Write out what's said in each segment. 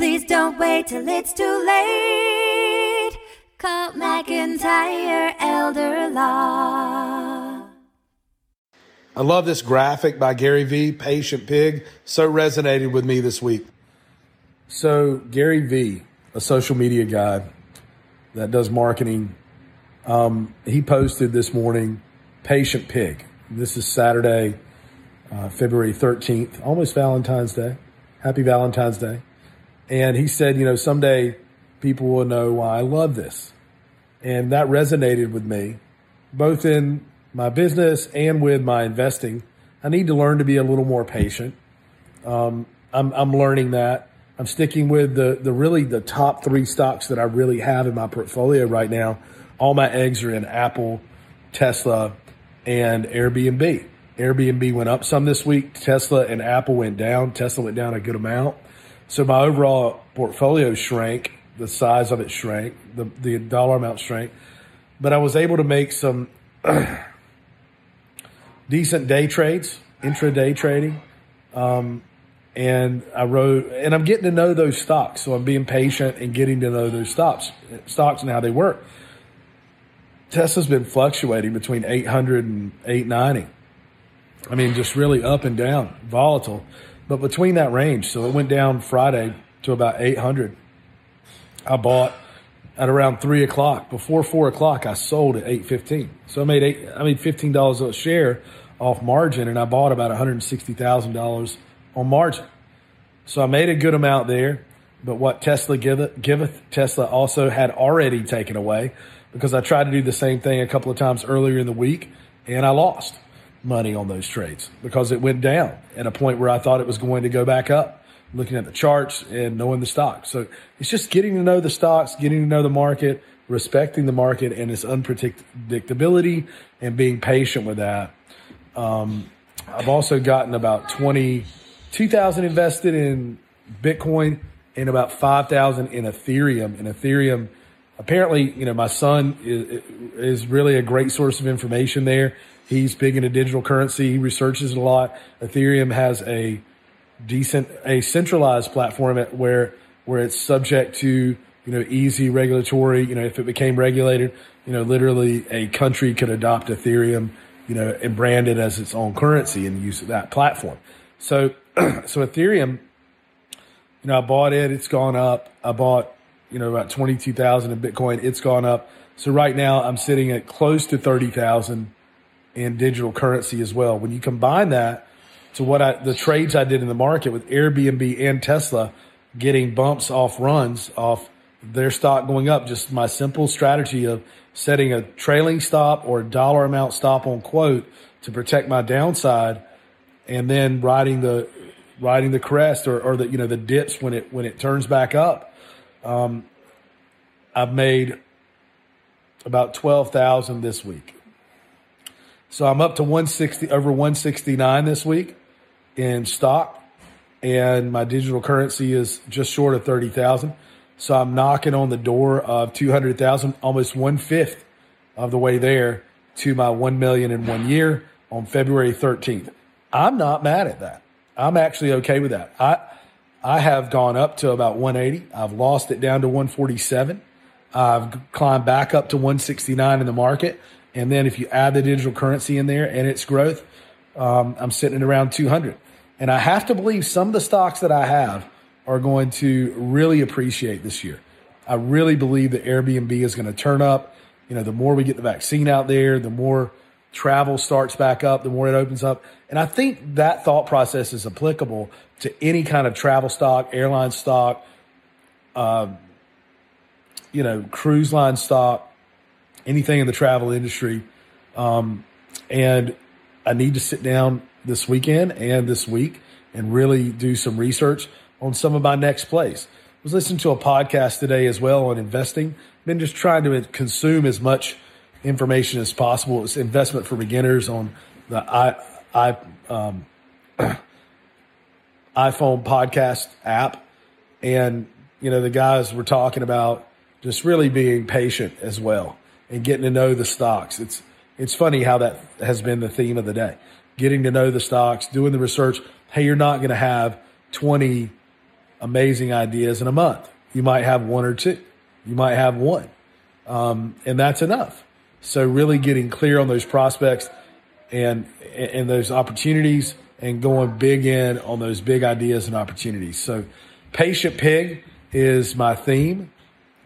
Please don't wait till it's too late. Call McIntyre Elder Law. I love this graphic by Gary Vee, Patient Pig. So resonated with me this week. So, Gary Vee, a social media guy that does marketing, um, he posted this morning, Patient Pig. This is Saturday, uh, February 13th, almost Valentine's Day. Happy Valentine's Day. And he said, you know, someday people will know why I love this. And that resonated with me, both in my business and with my investing. I need to learn to be a little more patient. Um, I'm, I'm learning that. I'm sticking with the, the really the top three stocks that I really have in my portfolio right now. All my eggs are in Apple, Tesla, and Airbnb. Airbnb went up some this week. Tesla and Apple went down. Tesla went down a good amount. So my overall portfolio shrank, the size of it shrank, the, the dollar amount shrank, but I was able to make some decent day trades, intraday trading. Um, and I wrote, and I'm getting to know those stocks. So I'm being patient and getting to know those stocks, stocks and how they work. Tesla's been fluctuating between 800 and 890. I mean, just really up and down, volatile but between that range. So it went down Friday to about 800. I bought at around three o'clock. Before four o'clock, I sold at 815. So I made eight, I made $15 a share off margin and I bought about $160,000 on margin. So I made a good amount there. But what Tesla giveth, giveth, Tesla also had already taken away because I tried to do the same thing a couple of times earlier in the week and I lost money on those trades because it went down at a point where I thought it was going to go back up, looking at the charts and knowing the stock. So it's just getting to know the stocks, getting to know the market, respecting the market and its unpredictability and being patient with that. Um, I've also gotten about 22,000 invested in Bitcoin and about 5,000 in Ethereum. And Ethereum, apparently, you know, my son is, is really a great source of information there. He's big into digital currency. He researches it a lot. Ethereum has a decent, a centralized platform where, where it's subject to, you know, easy regulatory, you know, if it became regulated, you know, literally a country could adopt Ethereum, you know, and brand it as its own currency and use that platform. So, so Ethereum, you know, I bought it. It's gone up. I bought, you know, about 22,000 in Bitcoin. It's gone up. So right now I'm sitting at close to 30,000 in digital currency as well. When you combine that to what I, the trades I did in the market with Airbnb and Tesla getting bumps off runs off their stock going up, just my simple strategy of setting a trailing stop or dollar amount stop on quote to protect my downside and then riding the, riding the crest or, or the, you know, the dips when it, when it turns back up. Um, I've made about 12,000 this week. So I'm up to 160, over 169 this week in stock. And my digital currency is just short of 30,000. So I'm knocking on the door of 200,000, almost one fifth of the way there to my 1 million in one year on February 13th. I'm not mad at that. I'm actually okay with that. I, I have gone up to about 180. I've lost it down to 147. I've climbed back up to 169 in the market. And then if you add the digital currency in there and its growth, um, I'm sitting at around 200. And I have to believe some of the stocks that I have are going to really appreciate this year. I really believe that Airbnb is going to turn up. You know, the more we get the vaccine out there, the more travel starts back up, the more it opens up. And I think that thought process is applicable to any kind of travel stock, airline stock, uh, you know, cruise line stock, anything in the travel industry. Um, and I need to sit down this weekend and this week and really do some research on some of my next plays. I was listening to a podcast today as well on investing. Been just trying to consume as much information as possible. It's investment for beginners on the i, I um, iPhone podcast app. And, you know, the guys were talking about just really being patient as well and getting to know the stocks. It's it's funny how that has been the theme of the day. Getting to know the stocks, doing the research. Hey, you're not going to have 20 amazing ideas in a month. You might have one or two. You might have one. Um, and that's enough. So really getting clear on those prospects and, and those opportunities and going big in on those big ideas and opportunities. So patient pig is my theme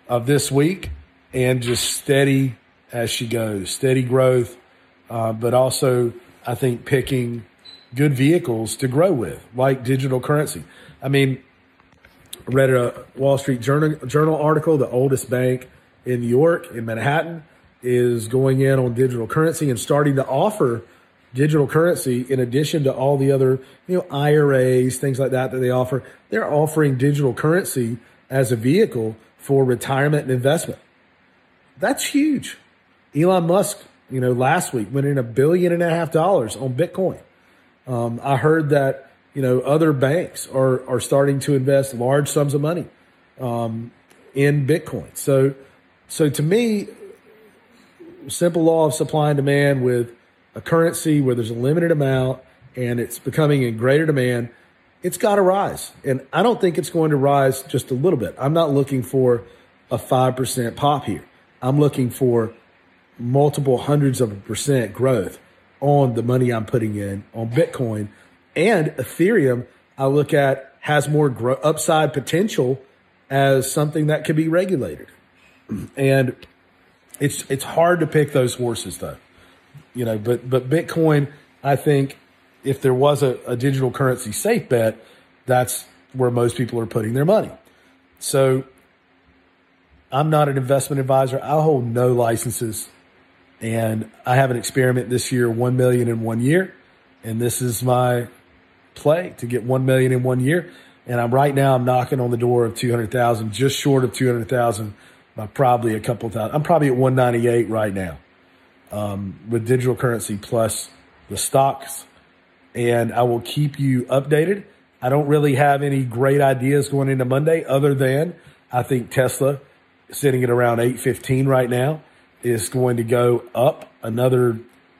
of this week and just steady as she goes, steady growth, uh, but also I think picking good vehicles to grow with, like digital currency. I mean, read a Wall Street Journal, Journal article, the oldest bank in New York, in Manhattan, is going in on digital currency and starting to offer digital currency in addition to all the other, you know, IRAs, things like that that they offer. They're offering digital currency as a vehicle for retirement and investment. That's huge. Elon Musk, you know, last week went in a billion and a half dollars on Bitcoin. Um, I heard that, you know, other banks are, are starting to invest large sums of money um, in Bitcoin. So, so to me, simple law of supply and demand with a currency where there's a limited amount and it's becoming in greater demand, it's got to rise. And I don't think it's going to rise just a little bit. I'm not looking for a 5% pop here. I'm looking for multiple hundreds of a percent growth on the money I'm putting in on Bitcoin and Ethereum. I look at has more grow, upside potential as something that could be regulated. And it's it's hard to pick those horses though. You know, but but Bitcoin, I think if there was a, a digital currency safe bet, that's where most people are putting their money. So I'm not an investment advisor. I hold no licenses. And I have an experiment this year, 1 million in one year. And this is my play to get 1 million in one year. And I'm right now, I'm knocking on the door of 200,000, just short of 200,000 by probably a couple thousand. I'm probably at 198 right now um, with digital currency plus the stocks. And I will keep you updated. I don't really have any great ideas going into Monday other than I think Tesla sitting at around 815 right now is going to go up another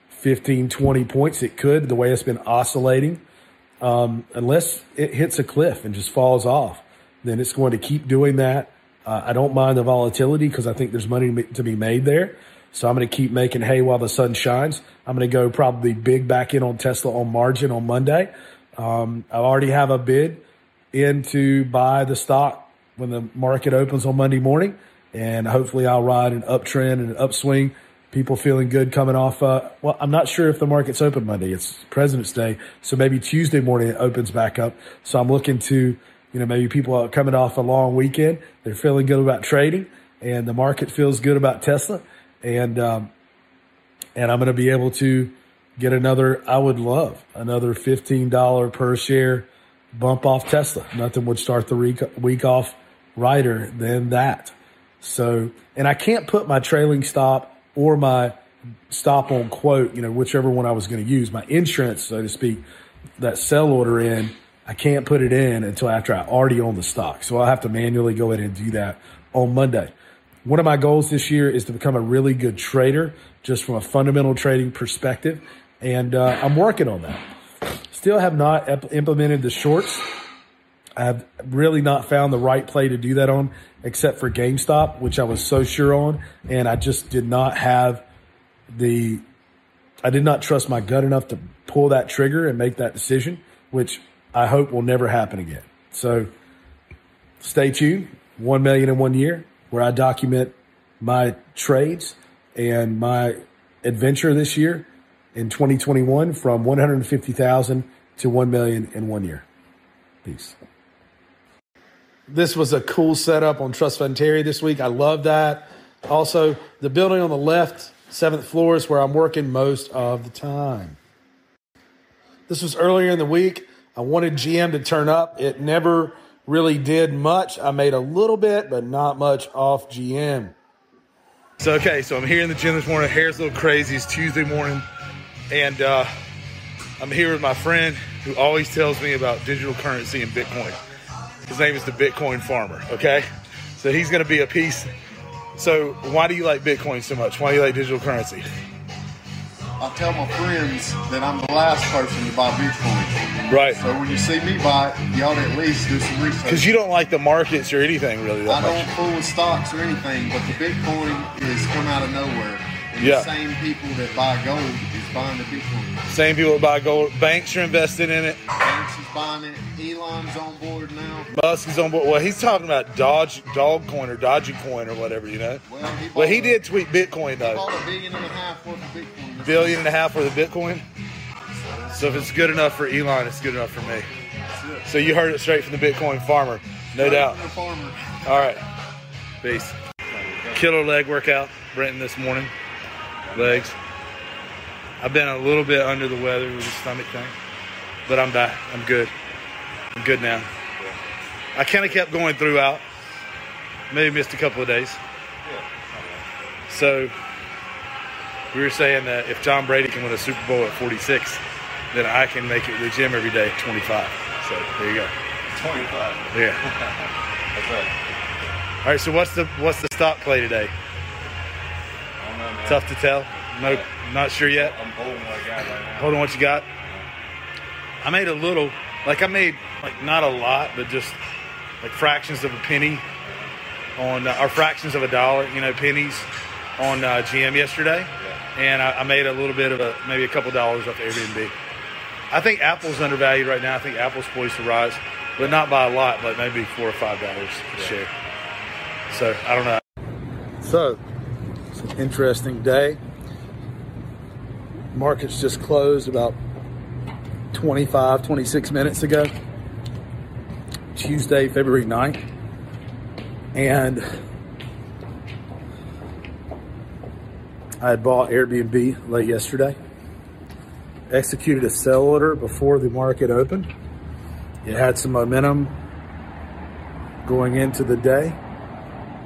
15, 20 points. It could, the way it's been oscillating. Um, unless it hits a cliff and just falls off, then it's going to keep doing that. Uh, I don't mind the volatility because I think there's money to be made there. So I'm going to keep making hay while the sun shines. I'm going to go probably big back in on Tesla on margin on Monday. Um, I already have a bid in to buy the stock when the market opens on Monday morning and hopefully I'll ride an uptrend and an upswing. People feeling good coming off. Uh, well, I'm not sure if the market's open Monday. It's President's Day, so maybe Tuesday morning it opens back up. So I'm looking to, you know, maybe people are coming off a long weekend. They're feeling good about trading, and the market feels good about Tesla, and um, and I'm going to be able to get another. I would love another fifteen dollar per share bump off Tesla. Nothing would start the week, off righter than that. So, and I can't put my trailing stop or my stop on quote, you know, whichever one I was going to use, my insurance, so to speak, that sell order in, I can't put it in until after I already own the stock. So I'll have to manually go ahead and do that on Monday. One of my goals this year is to become a really good trader, just from a fundamental trading perspective. And uh, I'm working on that. Still have not ep- implemented the shorts. I've really not found the right play to do that on except for GameStop, which I was so sure on. And I just did not have the, I did not trust my gut enough to pull that trigger and make that decision, which I hope will never happen again. So stay tuned. One million in one year, where I document my trades and my adventure this year in 2021 from 150,000 to 1 million in one year. Peace this was a cool setup on Trust Fund Terry this week. I love that. Also, the building on the left, seventh floor, is where I'm working most of the time. This was earlier in the week. I wanted GM to turn up. It never really did much. I made a little bit, but not much off GM. So, okay, so I'm here in the gym this morning. Hair's a little crazy. It's Tuesday morning. And uh, I'm here with my friend who always tells me about digital currency and Bitcoin. His name is the Bitcoin Farmer. Okay, so he's going to be a piece. So why do you like Bitcoin so much? Why do you like digital currency? I tell my friends that I'm the last person to buy Bitcoin. Right. So when you see me buy you ought to at least do some research. Because you don't like the markets or anything really I that don't much. fool with stocks or anything, but the Bitcoin is come out of nowhere. And Yeah. the same people that buy gold is buying the Bitcoin. Same people that buy gold. Banks are invested in it. Banks is buying it. Elon's on board now. Musk is on board. Well, he's talking about Dodge, Dogcoin or Dodgy Coin or whatever, you know. Well, he, Well, he a- did tweet Bitcoin He though. bought a billion and a half worth of Bitcoin. Billion and a half worth of Bitcoin. So if it's good enough for Elon, it's good enough for me. So you heard it straight from the Bitcoin farmer, no doubt. farmer. All right. Peace. Killer leg workout, Brenton, this morning. Legs. I've been a little bit under the weather with the stomach thing, but I'm back. I'm good. I'm good now. I kind of kept going throughout. Maybe missed a couple of days. So we were saying that if Tom Brady can win a Super Bowl at 46, then I can make it to the gym every day at 25. So there you go. 25. Yeah. That's right. All right. So what's the what's the stock play today? I don't know, man. Tough to tell. No, not sure yet. I'm holding what I got right now. Hold on, what you got? I made a little, like I made like not a lot, but just like fractions of a penny on, uh, or fractions of a dollar, you know, pennies on uh, GM yesterday, and I, I made a little bit of a maybe a couple dollars off Airbnb. I think Apple's undervalued right now. I think Apple's poised to rise, but not by a lot, but maybe four or five dollars a share. So I don't know. So it's an interesting day. Markets just closed about 25, 26 minutes ago. Tuesday, February 9th. And I had bought Airbnb late yesterday. Executed a sell order before the market opened. It had some momentum going into the day.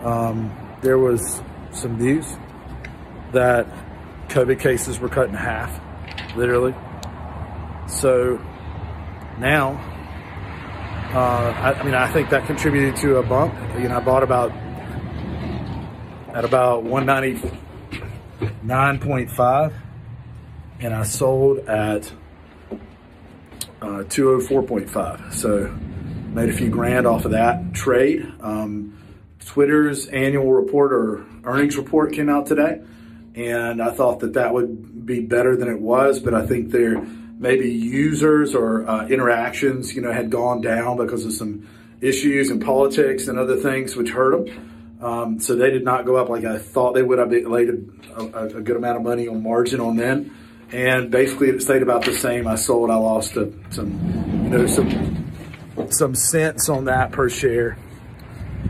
Um, there was some news that COVID cases were cut in half, literally. So now, uh, I, I mean, I think that contributed to a bump. You know, I bought about at about 199.5 and I sold at uh, 204.5. So made a few grand off of that trade. Um, Twitter's annual report or earnings report came out today, and I thought that that would be better than it was, but I think their maybe users or uh, interactions, you know, had gone down because of some issues in politics and other things which hurt them. Um, so they did not go up like I thought they would. I laid a, a, a good amount of money on margin on them, and basically it stayed about the same. I sold. I lost a, some, you know, some some cents on that per share,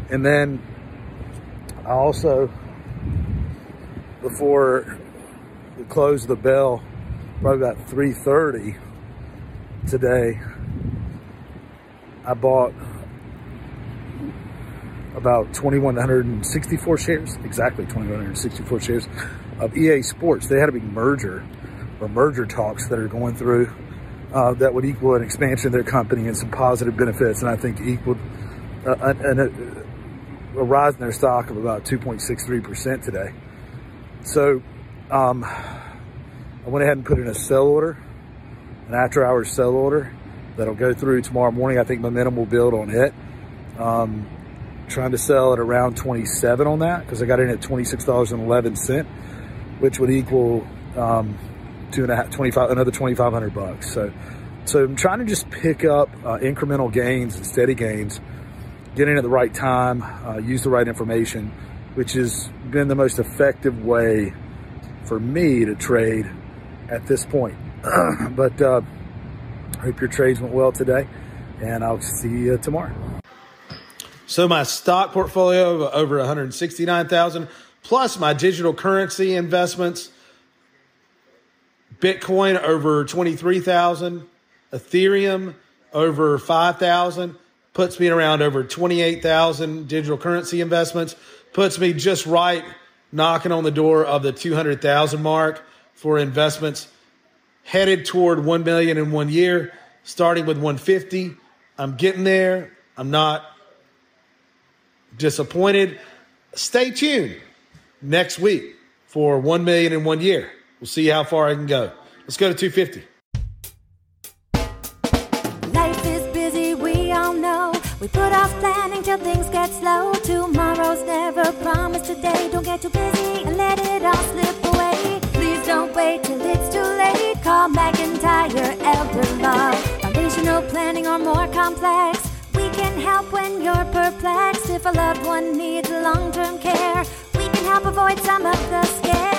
and then I also before we closed the bell, probably about three thirty today. I bought about 2,164 shares, exactly 2,164 shares of EA Sports. They had a big merger or merger talks that are going through uh, that would equal an expansion of their company and some positive benefits, and I think equaled uh, an, an, a rise in their stock of about 2.63% today. So um, I went ahead and put in a sell order, an after hours sell order that'll go through tomorrow morning. I think momentum will build on it. Um, trying to sell at around 27 on that because I got in at $26.11, which would equal um, two and a half, 25, another 2,500 bucks. So, so I'm trying to just pick up uh, incremental gains and steady gains, get in at the right time, uh, use the right information, which has been the most effective way for me to trade at this point. but uh, hope your trades went well today, and I'll see you tomorrow. So my stock portfolio of over 169,000 plus my digital currency investments Bitcoin over 23,000, Ethereum over 5,000 puts me around over 28,000 digital currency investments puts me just right knocking on the door of the 200,000 mark for investments headed toward 1 million in one year starting with 150 I'm getting there I'm not disappointed. Stay tuned next week for 1 million in one year. We'll see how far I can go. Let's go to 250. put off planning till things get slow. Tomorrow's never promised today. Don't get too busy and let it all slip away. Please don't wait till it's too late. Call McIntyre Elder Law. Foundational planning or more complex. We can help when you're perplexed. If a loved one needs long term care, we can help avoid some of the scare.